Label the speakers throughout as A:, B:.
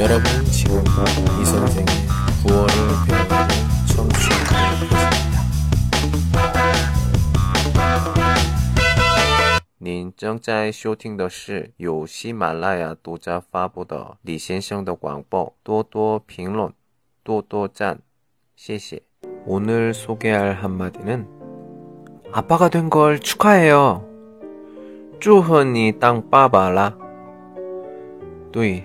A: 여러분 지금 이 선생의 구월을 배우는 청취하고 계십니다. 您正在收听的是由喜马拉雅独家发布的李先生的广播，多多评论，多多赞，谢谢。 오늘 소개할 한마디는 아빠가 된 걸 축하해요. 祝贺你当爸爸啦！对，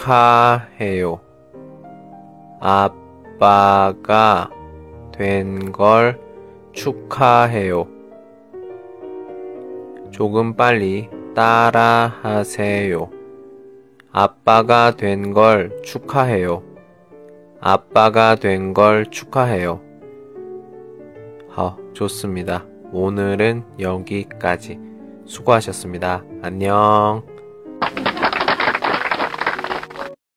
A: 축하해요. 아빠가 된 걸 축하해요. 조금 빨리 따라 하세요. 아빠가 된 걸 축하해요. 아빠가 된 걸 축하해요. 어, 좋습니다. 오늘은 여기까지. 수고하셨습니다. 안녕.